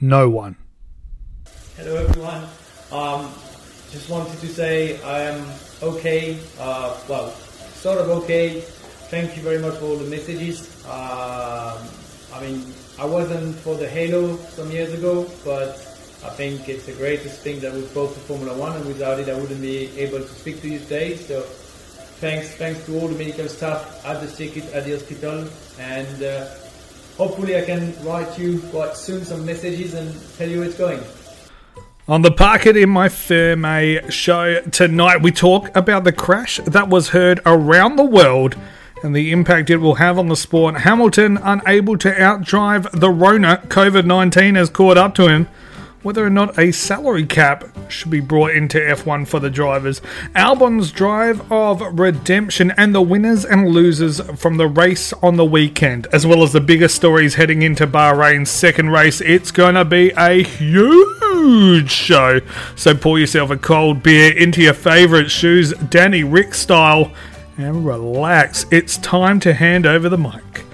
No one. Hello everyone. Um, just wanted to say I am okay. Uh, well, sort of okay. Thank you very much for all the messages. Um I mean, I wasn't for the Halo some years ago, but I think it's the greatest thing that we've brought to Formula One, and without it, I wouldn't be able to speak to you today. So, thanks, thanks to all the medical staff at the circuit, at the hospital, and uh, hopefully, I can write you quite soon some messages and tell you it's going. On the Park It in My Firm A show tonight, we talk about the crash that was heard around the world and the impact it will have on the sport. Hamilton, unable to outdrive the Rona, COVID 19 has caught up to him. Whether or not a salary cap should be brought into F1 for the drivers. Albon's drive of redemption and the winners and losers from the race on the weekend, as well as the biggest stories heading into Bahrain's second race. It's going to be a huge show. So pour yourself a cold beer into your favourite shoes, Danny Rick style, and relax. It's time to hand over the mic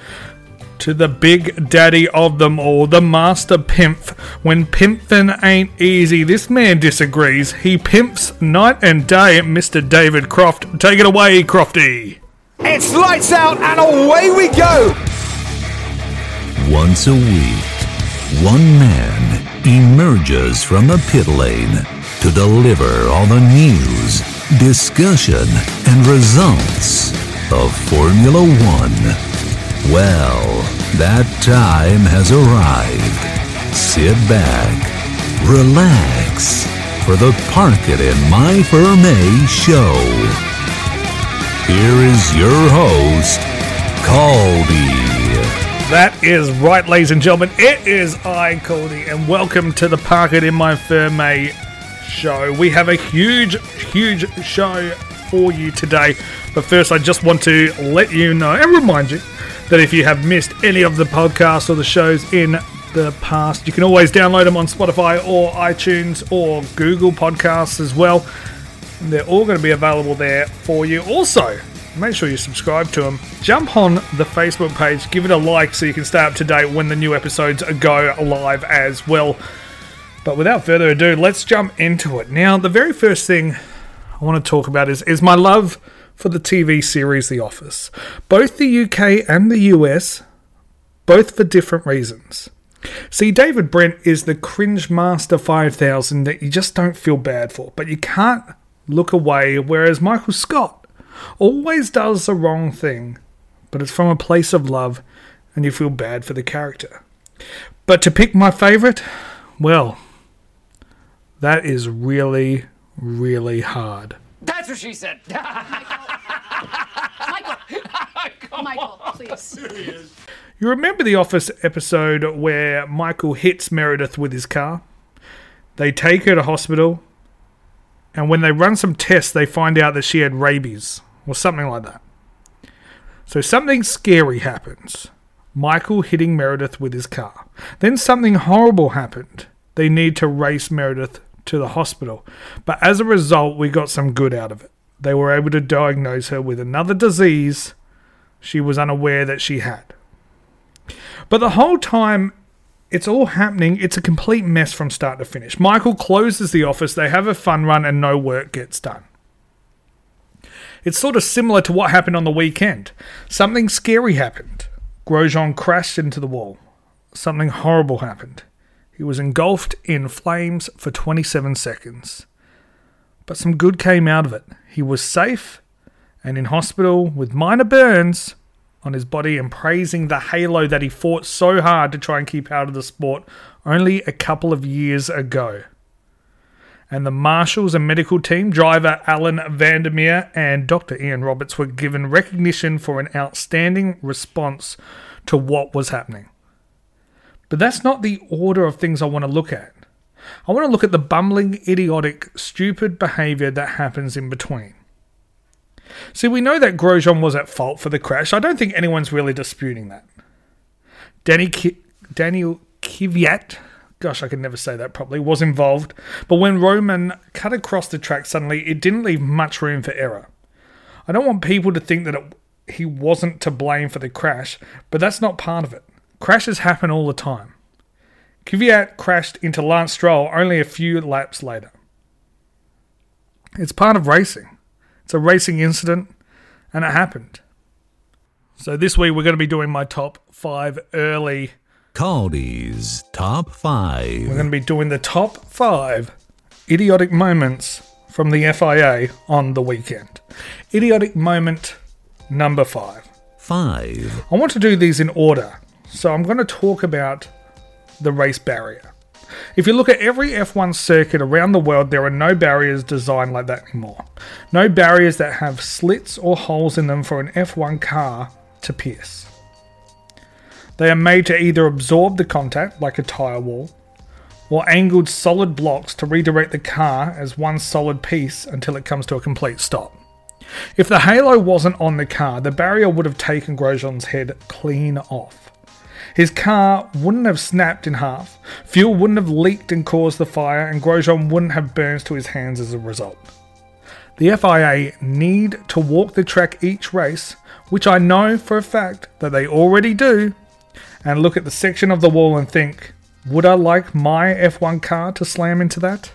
to the big daddy of them all, the master pimp. When pimpin' ain't easy, this man disagrees. He pimps night and day, Mr. David Croft. Take it away, Crofty. It's lights out and away we go. Once a week, one man emerges from the pit lane to deliver all the news, discussion, and results of Formula One. Well, that time has arrived. Sit back, relax for the Park It in My Firm A show. Here is your host, Caldy. That is right, ladies and gentlemen. It is I, Cody, and welcome to the Park It in My Firm A show. We have a huge, huge show for you today. But first, I just want to let you know and remind you that if you have missed any of the podcasts or the shows in the past, you can always download them on Spotify or iTunes or Google Podcasts as well. They're all going to be available there for you. Also, make sure you subscribe to them. Jump on the Facebook page, give it a like so you can stay up to date when the new episodes go live as well. But without further ado, let's jump into it. Now, the very first thing I want to talk about is, is my love for the TV series The Office. Both the UK and the US, both for different reasons. See, David Brent is the cringe master 5000 that you just don't feel bad for, but you can't look away, whereas Michael Scott always does the wrong thing, but it's from a place of love and you feel bad for the character. But to pick my favourite, well, that is really, really hard. That's what she said. Michael. Michael, please. You remember the Office episode where Michael hits Meredith with his car? They take her to hospital, and when they run some tests, they find out that she had rabies or something like that. So something scary happens. Michael hitting Meredith with his car. Then something horrible happened. they need to race Meredith to the hospital. But as a result, we got some good out of it. They were able to diagnose her with another disease she was unaware that she had. But the whole time it's all happening, it's a complete mess from start to finish. Michael closes the office, they have a fun run, and no work gets done. It's sort of similar to what happened on the weekend. Something scary happened. Grosjean crashed into the wall. Something horrible happened. He was engulfed in flames for 27 seconds. But some good came out of it. He was safe and in hospital with minor burns on his body and praising the halo that he fought so hard to try and keep out of the sport only a couple of years ago. And the marshals and medical team, driver Alan van der Merwe and Dr. Ian Roberts, were given recognition for an outstanding response to what was happening. But that's not the order of things I want to look at. I want to look at the bumbling, idiotic, stupid behaviour that happens in between. See, we know that Grosjean was at fault for the crash. I don't think anyone's really disputing that. Danny Daniel Kvyat, gosh, I can never say that properly, was involved. But when Romain cut across the track suddenly, it didn't leave much room for error. I don't want people to think that it, he wasn't to blame for the crash, but that's not part of it. Crashes happen all the time. Kvyat crashed into Lance Stroll only a few laps later. It's part of racing. It's a racing incident, and it happened. So this week we're going to be doing my top five early. Caldy's Top 5. We're going to be doing the top five idiotic moments from the FIA on the weekend. Idiotic moment number five. 5. I want to do these in order. So I'm going to talk about the race barrier. If you look at every F1 circuit around the world, there are no barriers designed like that anymore. No barriers that have slits or holes in them for an F1 car to pierce. They are made to either absorb the contact, like a tyre wall, or angled solid blocks to redirect the car as one solid piece until it comes to a complete stop. If the halo wasn't on the car, the barrier would have taken Grosjean's head clean off. His car wouldn't have snapped in half, fuel wouldn't have leaked and caused the fire, and Grosjean wouldn't have burns to his hands as a result. The FIA need to walk the track each race, which I know for a fact that they already do, and look at the section of the wall and think, would I like my F1 car to slam into that?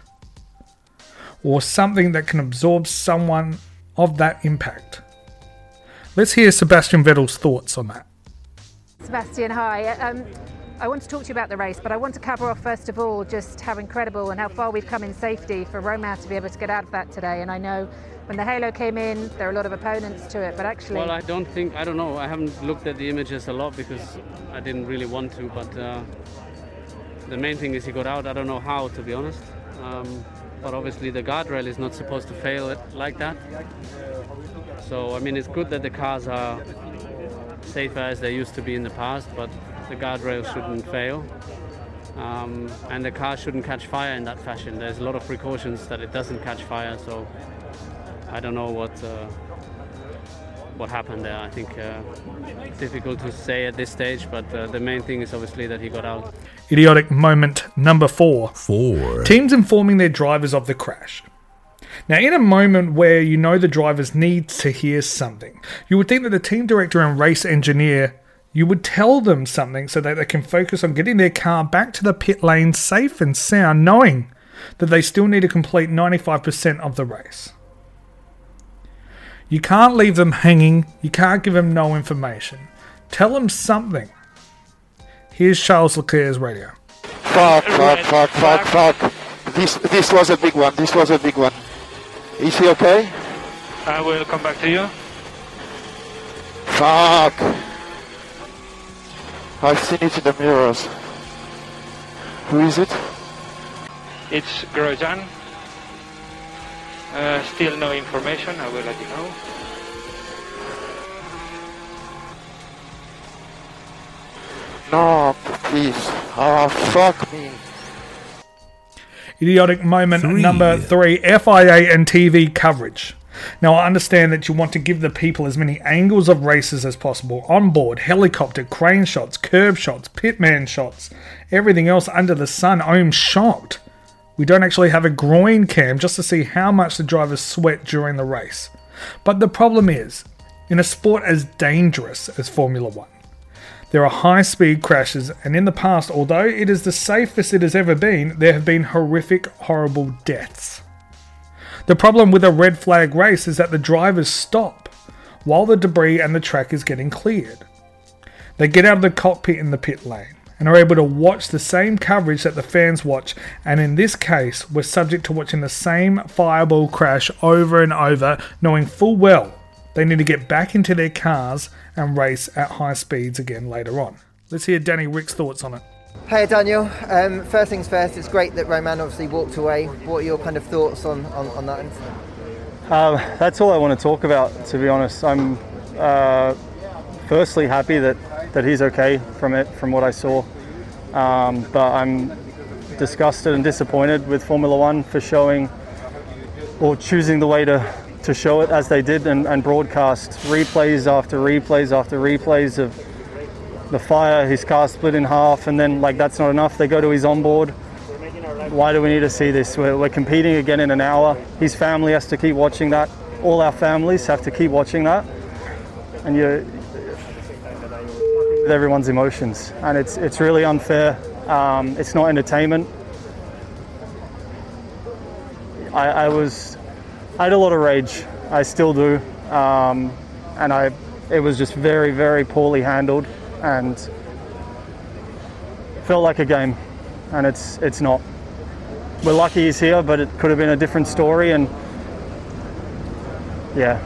Or something that can absorb someone of that impact? Let's hear Sebastian Vettel's thoughts on that. Sebastian, hi. Um, I want to talk to you about the race, but I want to cover off first of all just how incredible and how far we've come in safety for Romain to be able to get out of that today. And I know when the halo came in, there are a lot of opponents to it, but actually. Well, I don't think, I don't know, I haven't looked at the images a lot because I didn't really want to, but uh, the main thing is he got out. I don't know how, to be honest. Um, but obviously the guardrail is not supposed to fail it like that. So, I mean, it's good that the cars are safer as they used to be in the past, but the guardrail shouldn't fail. Um, and the car shouldn't catch fire in that fashion. There's a lot of precautions that it doesn't catch fire, so I don't know what uh, what happened there. I think uh, difficult to say at this stage, but uh, the main thing is obviously that he got out. Idiotic moment number four. 4. Teams informing their drivers of the crash. Now, in a moment where you know the drivers need to hear something, you would think that the team director and race engineer you would tell them something so that they can focus on getting their car back to the pit lane safe and sound, knowing that they still need to complete 95% of the race. You can't leave them hanging, you can't give them no information. Tell them something. Here's Charles Leclerc's radio. Fuck, fuck, fuck, fuck, fuck. This, this was a big one. This was a big one. Is he okay? I will come back to you. Fuck. I've seen it in the mirrors. Who is it? It's Grosjean. Uh, still no information. I will let you know. No, please. Oh, fuck me. Idiotic moment Three. number three FIA and TV coverage. Now, I understand that you want to give the people as many angles of races as possible on board, helicopter, crane shots, curb shots, pitman shots, everything else under the sun. I'm shocked. We don't actually have a groin cam just to see how much the drivers sweat during the race. But the problem is, in a sport as dangerous as Formula One, there are high speed crashes, and in the past, although it is the safest it has ever been, there have been horrific, horrible deaths. The problem with a red flag race is that the drivers stop while the debris and the track is getting cleared. They get out of the cockpit in the pit lane and are able to watch the same coverage that the fans watch, and in this case, we're subject to watching the same fireball crash over and over, knowing full well they need to get back into their cars and race at high speeds again later on. Let's hear Danny Rick's thoughts on it. Hey Daniel, um, first things first, it's great that Romain obviously walked away. What are your kind of thoughts on, on, on that incident? Um, that's all I want to talk about, to be honest. I'm uh, firstly happy that, that he's okay from it, from what I saw. Um, but I'm disgusted and disappointed with Formula One for showing or choosing the way to, to show it as they did and, and broadcast replays after replays after replays of the fire, his car split in half, and then like that's not enough. They go to his onboard. Why do we need to see this? We're, we're competing again in an hour. His family has to keep watching that. All our families have to keep watching that, and you with everyone's emotions, and it's it's really unfair. Um, it's not entertainment. I, I was, I had a lot of rage. I still do, um, and I, it was just very very poorly handled and felt like a game, and it's it's not. We're lucky he's here, but it could have been a different story, and yeah,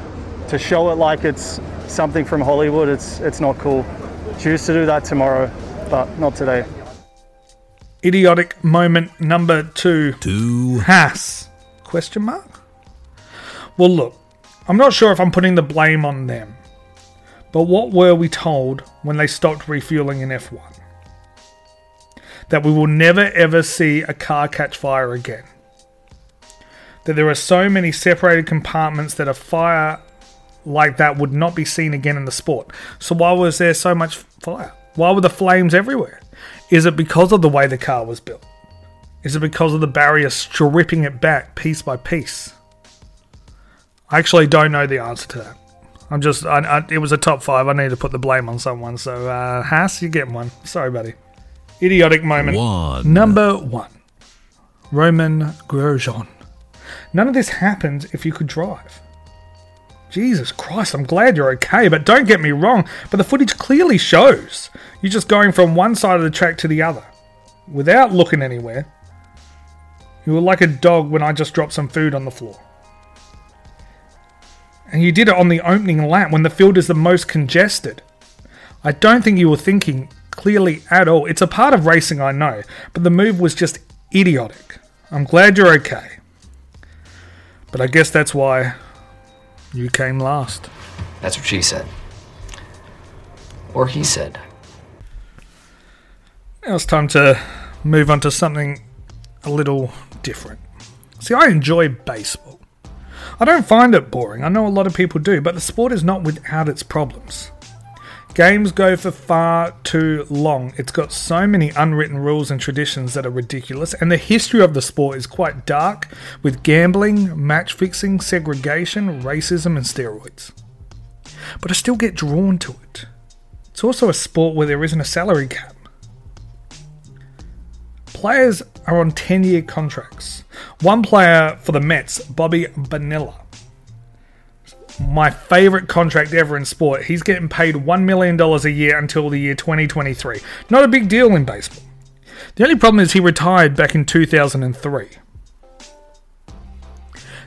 to show it like it's something from Hollywood, it's it's not cool. Choose to do that tomorrow, but not today. Idiotic moment number two. Two. Haas? Question mark. Well, look, I'm not sure if I'm putting the blame on them. But what were we told when they stopped refueling in F1? That we will never ever see a car catch fire again. That there are so many separated compartments that a fire like that would not be seen again in the sport. So why was there so much fire? Why were the flames everywhere? Is it because of the way the car was built? Is it because of the barrier stripping it back piece by piece? I actually don't know the answer to that. I'm just, I, I, it was a top five. I need to put the blame on someone. So, uh, Haas, you're getting one. Sorry, buddy. Idiotic moment. One. Number one Romain Grosjean. None of this happened if you could drive. Jesus Christ, I'm glad you're okay, but don't get me wrong, but the footage clearly shows you're just going from one side of the track to the other without looking anywhere. You were like a dog when I just dropped some food on the floor. And you did it on the opening lap when the field is the most congested. I don't think you were thinking clearly at all. It's a part of racing, I know, but the move was just idiotic. I'm glad you're okay. But I guess that's why you came last. That's what she said. Or he said. Now it's time to move on to something a little different. See, I enjoy baseball. I don't find it boring, I know a lot of people do, but the sport is not without its problems. Games go for far too long. It's got so many unwritten rules and traditions that are ridiculous, and the history of the sport is quite dark with gambling, match fixing, segregation, racism, and steroids. But I still get drawn to it. It's also a sport where there isn't a salary cap. Players are on 10 year contracts. One player for the Mets, Bobby Bonilla, my favorite contract ever in sport. He's getting paid $1 million a year until the year 2023. Not a big deal in baseball. The only problem is he retired back in 2003.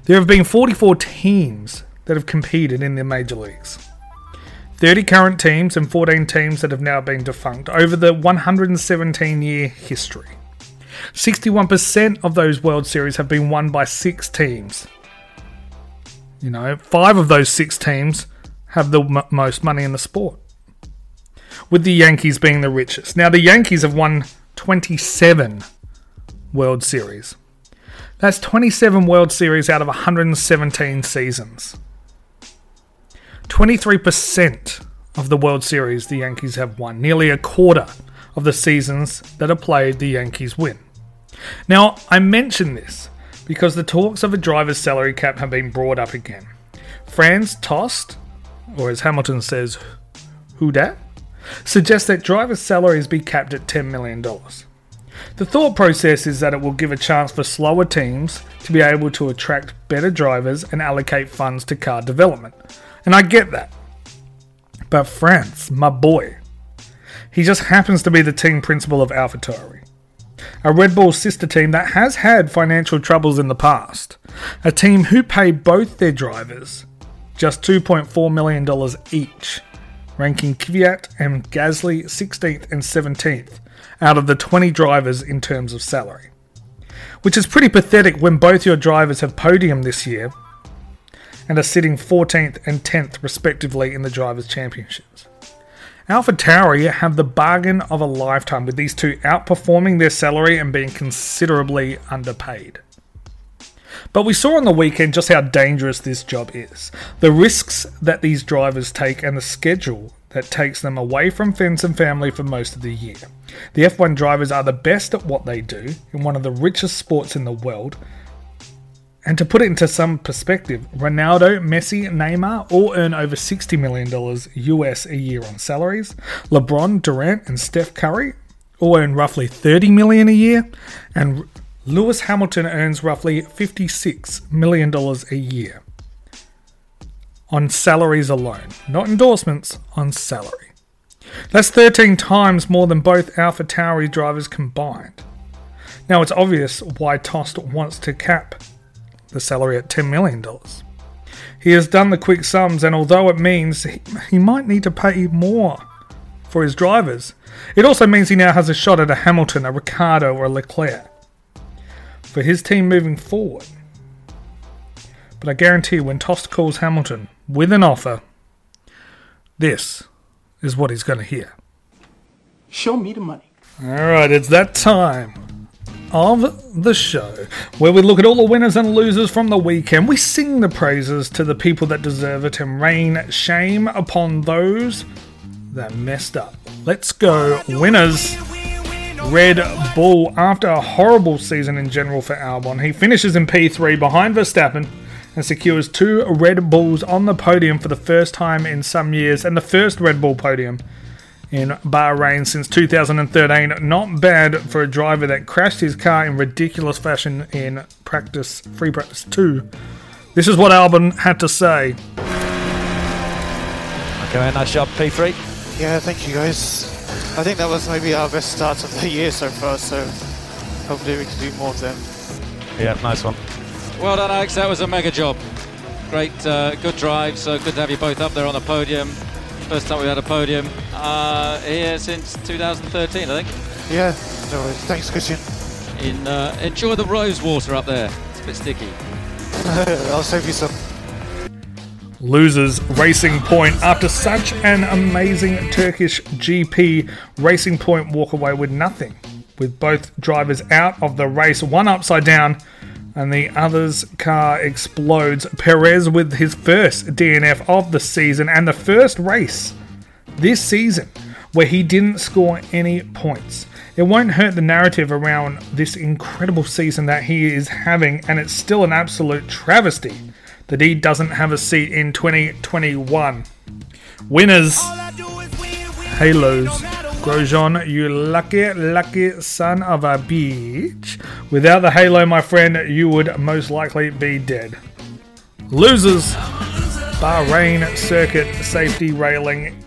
There have been 44 teams that have competed in the major leagues. 30 current teams and 14 teams that have now been defunct over the 117 year history. 61% of those World Series have been won by six teams. You know, five of those six teams have the m- most money in the sport, with the Yankees being the richest. Now, the Yankees have won 27 World Series. That's 27 World Series out of 117 seasons. 23% of the World Series the Yankees have won. Nearly a quarter of the seasons that are played, the Yankees win. Now, I mention this because the talks of a driver's salary cap have been brought up again. Franz Tost, or as Hamilton says, who dat, suggests that drivers' salaries be capped at $10 million. The thought process is that it will give a chance for slower teams to be able to attract better drivers and allocate funds to car development. And I get that. But Franz, my boy, he just happens to be the team principal of AlphaTauri, a Red Bull sister team that has had financial troubles in the past. A team who pay both their drivers just $2.4 million each, ranking Kvyat and Gasly 16th and 17th out of the 20 drivers in terms of salary. Which is pretty pathetic when both your drivers have podium this year and are sitting 14th and 10th respectively in the Drivers' Championships. Alpha Tauri have the bargain of a lifetime with these two outperforming their salary and being considerably underpaid. But we saw on the weekend just how dangerous this job is. The risks that these drivers take and the schedule that takes them away from friends and family for most of the year. The F1 drivers are the best at what they do in one of the richest sports in the world, and to put it into some perspective, Ronaldo, Messi, Neymar all earn over $60 million US a year on salaries. LeBron, Durant, and Steph Curry all earn roughly 30 million a year, and Lewis Hamilton earns roughly $56 million a year on salaries alone, not endorsements, on salary. That's 13 times more than both Alpha Tauri drivers combined. Now it's obvious why Tost wants to cap the salary at $10 million. He has done the quick sums, and although it means he, he might need to pay more for his drivers, it also means he now has a shot at a Hamilton, a Ricciardo, or a Leclerc for his team moving forward. But I guarantee when Tost calls Hamilton with an offer, this is what he's going to hear. Show me the money. All right, it's that time of the show where we look at all the winners and losers from the weekend. We sing the praises to the people that deserve it and rain shame upon those that messed up. Let's go, winners. Red Bull, after a horrible season in general for Albon, he finishes in P3 behind Verstappen and secures two Red Bulls on the podium for the first time in some years and the first Red Bull podium in Bahrain since 2013. Not bad for a driver that crashed his car in ridiculous fashion in practice, free practice 2. This is what Albon had to say. Okay, nice job, P3. Yeah, thank you guys. I think that was maybe our best start of the year so far, so hopefully we can do more of them. Yeah, nice one. Well done, Alex. That was a mega job. Great, uh, good drive. So good to have you both up there on the podium. First time we had a podium uh, here since 2013, I think. Yeah, no worries. Thanks, Christian. In, uh, enjoy the rose water up there. It's a bit sticky. I'll save you some. Losers Racing Point. After such an amazing Turkish GP, Racing Point walk away with nothing, with both drivers out of the race, one upside down, and the other's car explodes. Perez with his first DNF of the season and the first race this season where he didn't score any points. It won't hurt the narrative around this incredible season that he is having, and it's still an absolute travesty that he doesn't have a seat in 2021. Winners, Halos, Grosjean, you lucky, lucky son of a bitch. Without the halo, my friend, you would most likely be dead. Losers, Bahrain circuit safety railing.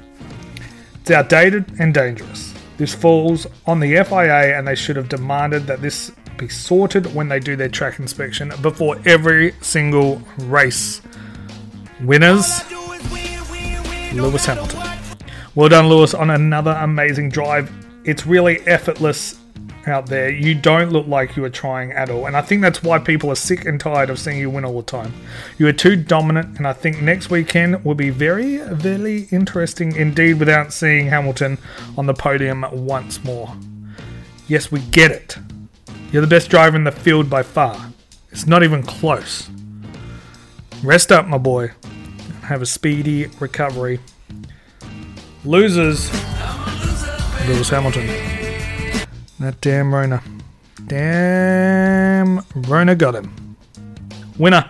It's outdated and dangerous. This falls on the FIA, and they should have demanded that this be sorted when they do their track inspection before every single race. Winners Lewis Hamilton. Well done, Lewis, on another amazing drive. It's really effortless out there. You don't look like you are trying at all. And I think that's why people are sick and tired of seeing you win all the time. You are too dominant, and I think next weekend will be very, very interesting indeed without seeing Hamilton on the podium once more. Yes, we get it. You're the best driver in the field by far. It's not even close. Rest up, my boy. Have a speedy recovery. Losers. Lewis Hamilton. That damn Rona. Damn Rona got him. Winner.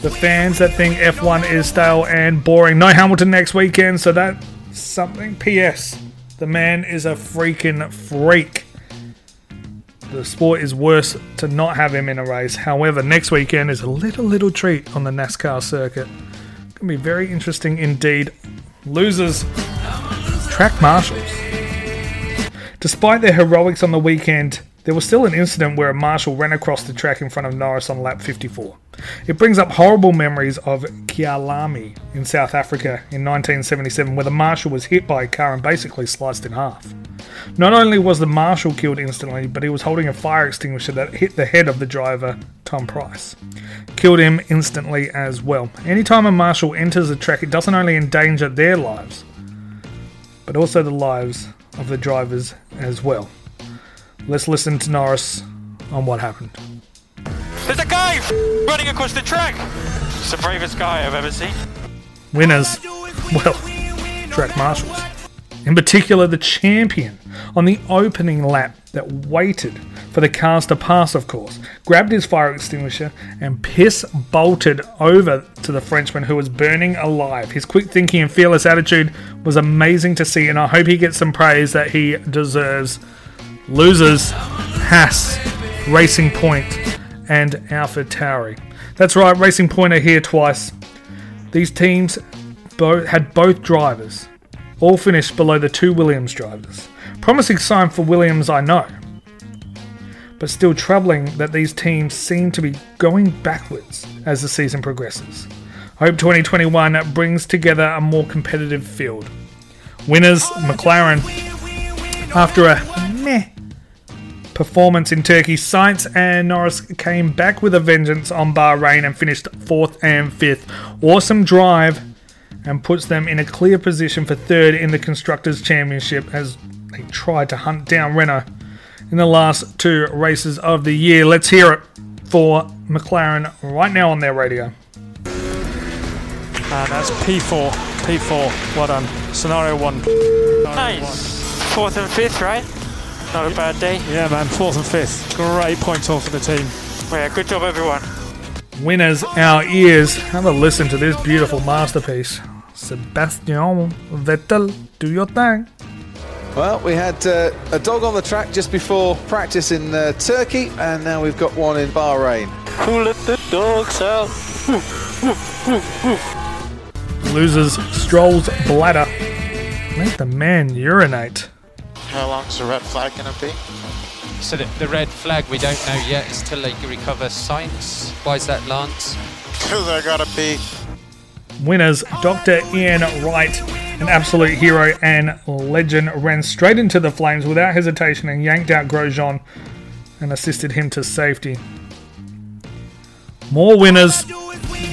The fans that think F1 is stale and boring. No Hamilton next weekend, so that's something. P.S. The man is a freaking freak. The sport is worse to not have him in a race. However, next weekend is a little, little treat on the NASCAR circuit. Going to be very interesting indeed. Losers, track marshals. Despite their heroics on the weekend, there was still an incident where a marshal ran across the track in front of Norris on lap 54. It brings up horrible memories of Kyalami in South Africa in 1977, where the marshal was hit by a car and basically sliced in half. Not only was the marshal killed instantly, but he was holding a fire extinguisher that hit the head of the driver, Tom Price. Killed him instantly as well. Anytime a marshal enters a track, it doesn't only endanger their lives, but also the lives of the drivers as well. Let's listen to Norris on what happened. There's a guy running across the track. It's the bravest guy I've ever seen. Winners, well, track marshals. In particular, the champion on the opening lap that waited for the cars to pass, of course, grabbed his fire extinguisher and piss bolted over to the Frenchman who was burning alive. His quick thinking and fearless attitude was amazing to see, and I hope he gets some praise that he deserves. Losers, Haas, Racing Point, and Alpha Tauri. That's right, Racing Point are here twice. These teams both had both drivers, all finished below the two Williams drivers. Promising sign for Williams, I know. But still troubling that these teams seem to be going backwards as the season progresses. Hope 2021 brings together a more competitive field. Winners, McLaren. After a meh performance in Turkey, Sainz and Norris came back with a vengeance on Bahrain and finished fourth and fifth. Awesome drive and puts them in a clear position for third in the Constructors' Championship as they try to hunt down Renault in the last two races of the year. Let's hear it for McLaren right now on their radio. And that's P4. P4. Well done. Scenario one. Nice. Fourth and fifth, right? Not a bad day. Yeah, man. Fourth and fifth. Great point off for the team. Well, yeah, good job, everyone. Winners, our ears. Have a listen to this beautiful masterpiece. Sebastian Vettel, do your thing. Well, we had uh, a dog on the track just before practice in uh, Turkey, and now we've got one in Bahrain. Who let the dogs out? Losers, Stroll's bladder. Let the man urinate. How long's the red flag going to be? So the, the red flag we don't know yet until they recover science. Why is that, Lance? Because I got to be. Winners, Dr. Ian Wright, an absolute hero and legend, ran straight into the flames without hesitation and yanked out Grosjean and assisted him to safety. More winners,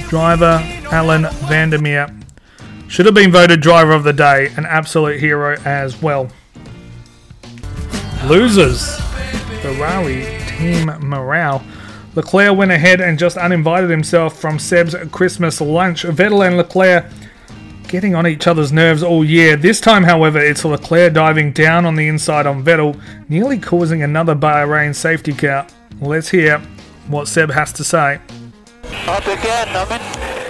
driver Alan van der Merwe should have been voted driver of the day, an absolute hero as well. Losers, Ferrari team morale. Leclerc went ahead and just uninvited himself from Seb's Christmas lunch. Vettel and Leclerc getting on each other's nerves all year. This time, however, it's Leclerc diving down on the inside on Vettel, nearly causing another Bahrain safety car. Let's hear what Seb has to say. Up again, I mean,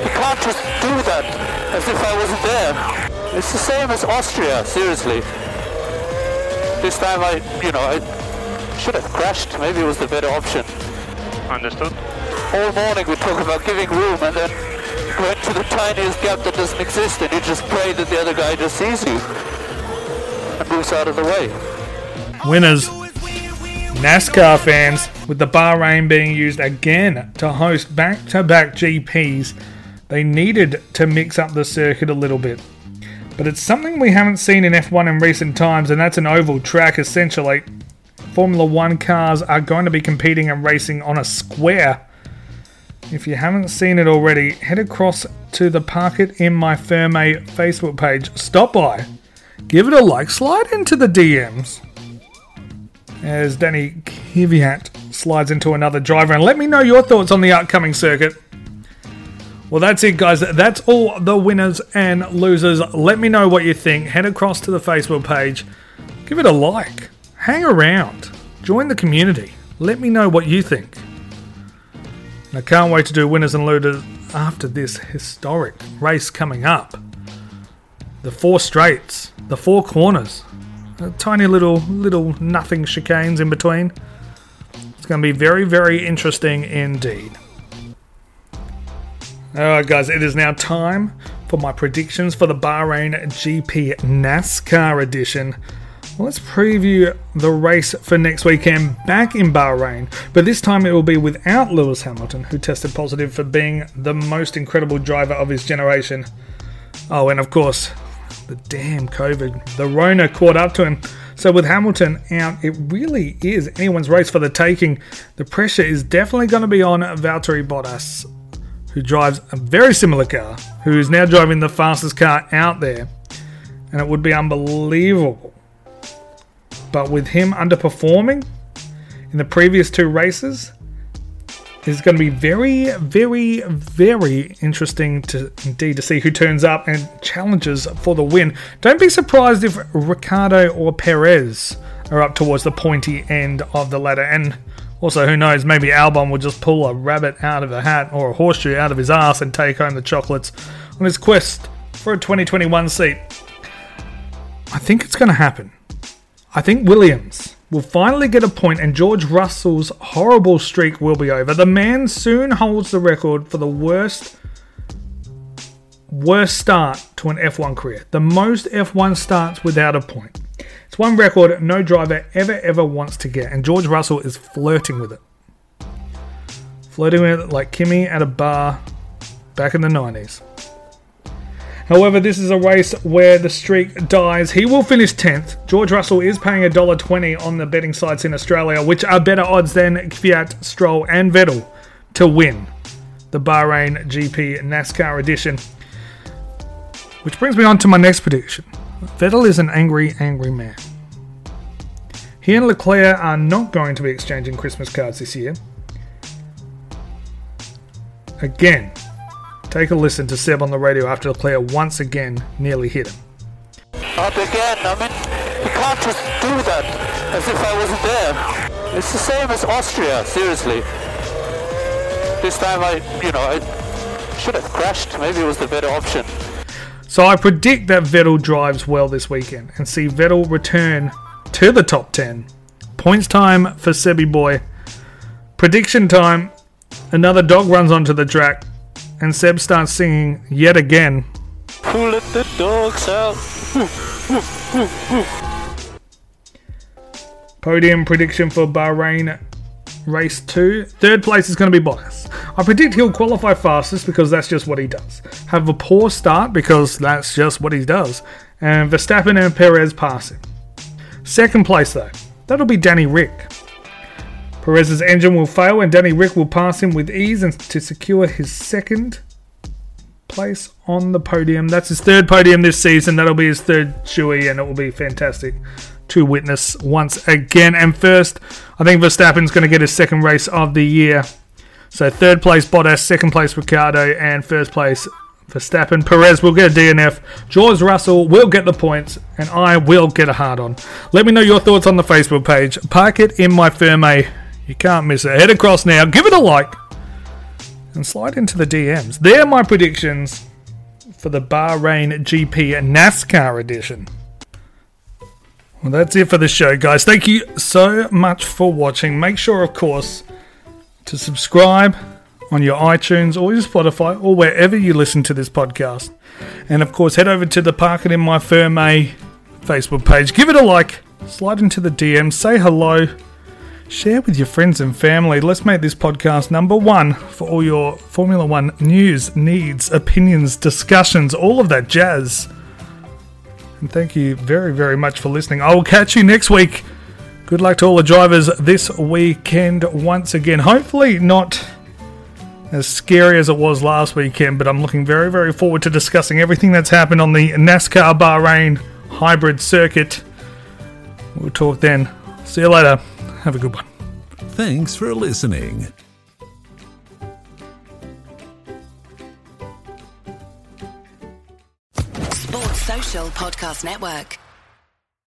you can't just do that as if I wasn't there. It's the same as Austria, seriously. This time I, you know, I should have crashed. Maybe it was the better option. Understood. All morning we talk about giving room and then went to the tiniest gap that doesn't exist and you just pray that the other guy just sees you and moves out of the way. Winners. NASCAR fans, with the Bahrain being used again to host back to back GPs, they needed to mix up the circuit a little bit. But it's something we haven't seen in F1 in recent times, and that's an oval track essentially. Formula One cars are going to be competing and racing on a square. If you haven't seen it already, head across to the Park It in My Ferme Facebook page. Stop by, give it a like, slide into the DMs. As Danny Kvyat slides into another driver. And let me know your thoughts on the upcoming circuit. Well, that's it, guys. That's all the winners and losers. Let me know what you think. Head across to the Facebook page, give it a like, hang around, join the community. Let me know what you think. And I can't wait to do winners and losers after this historic race coming up. The four straights, the four corners, tiny little little nothing chicanes in between. It's going to be very very interesting indeed. Alright, guys, it is now time for my predictions for the Bahrain GP NASCAR edition. Well, let's preview the race for next weekend back in Bahrain, but this time it will be without Lewis Hamilton, who tested positive for being the most incredible driver of his generation. Oh, and of course, the damn COVID. The Rona caught up to him. So with Hamilton out, it really is anyone's race for the taking. The pressure is definitely going to be on Valtteri Bottas who drives a very similar car, who is now driving the fastest car out there. And it would be unbelievable. But with him underperforming in the previous two races, it's going to be very, very, very interesting to indeed to see who turns up and challenges for the win. Don't be surprised if Ricciardo or Perez are up towards the pointy end of the ladder. And also, who knows, maybe Albon will just pull a rabbit out of a hat or a horseshoe out of his ass and take home the chocolates on his quest for a 2021 seat. I think it's going to happen. I think Williams will finally get a point and George Russell's horrible streak will be over. The man soon holds the record for the worst worst start to an F1 career. The most F1 starts without a point. It's one record no driver ever ever wants to get, and George Russell is flirting with it. Flirting with it like Kimi at a bar back in the 90s. However, this is a race where the streak dies. He will finish 10th. George Russell is paying $1.20 on the betting sites in Australia, which are better odds than Kvyat, Stroll, and Vettel to win the Bahrain GP NASCAR edition. Which brings me on to my next prediction. Vettel is an angry, angry man. He and Leclerc are not going to be exchanging Christmas cards this year. Again, take a listen to Seb on the radio after the player once again nearly hit him. Up again, I mean, you can't just do that as if I wasn't there. It's the same as Austria, seriously. This time I, you know, I should have crashed. Maybe it was the better option. So I predict that Vettel drives well this weekend and see Vettel return to the top 10. Points time for Sebi Boy. Prediction time. Another dog runs onto the track and Seb starts singing yet again. Who let the dogs out? Podium prediction for Bahrain race 2. Third place is going to be Bottas. I predict he'll qualify fastest because that's just what he does. Have a poor start because that's just what he does. And Verstappen and Perez pass him. Second place though, that'll be Danny Rick. Perez's engine will fail and Danny Rick will pass him with ease and to secure his second place on the podium. That's his third podium this season. That'll be his third shoey and it will be fantastic to witness once again. And first, I think Verstappen's going to get his second race of the year. So third place Bottas, second place Ricciardo, and first place Verstappen. Perez will get a DNF. George Russell will get the points, and I will get a hard on. Let me know your thoughts on the Facebook page. Park it in my Ferme. Eh? You can't miss it. Head across now, give it a like, and slide into the DMs. They're my predictions for the Bahrain GP NASCAR edition. Well, that's it for the show, guys. Thank you so much for watching. Make sure, of course, to subscribe on your iTunes or your Spotify or wherever you listen to this podcast. And of course, head over to the Park It in My Firm A Facebook page. Give it a like, slide into the DM, say hello, share with your friends and family. Let's make this podcast number one for all your Formula One news, needs, opinions, discussions, all of that jazz. And thank you very, very much for listening. I will catch you next week. Good luck to all the drivers this weekend once again. Hopefully, not as scary as it was last weekend, but I'm looking very, very forward to discussing everything that's happened on the NASCAR Bahrain hybrid circuit. We'll talk then. See you later. Have a good one. Thanks for listening. Sports Social Podcast Network.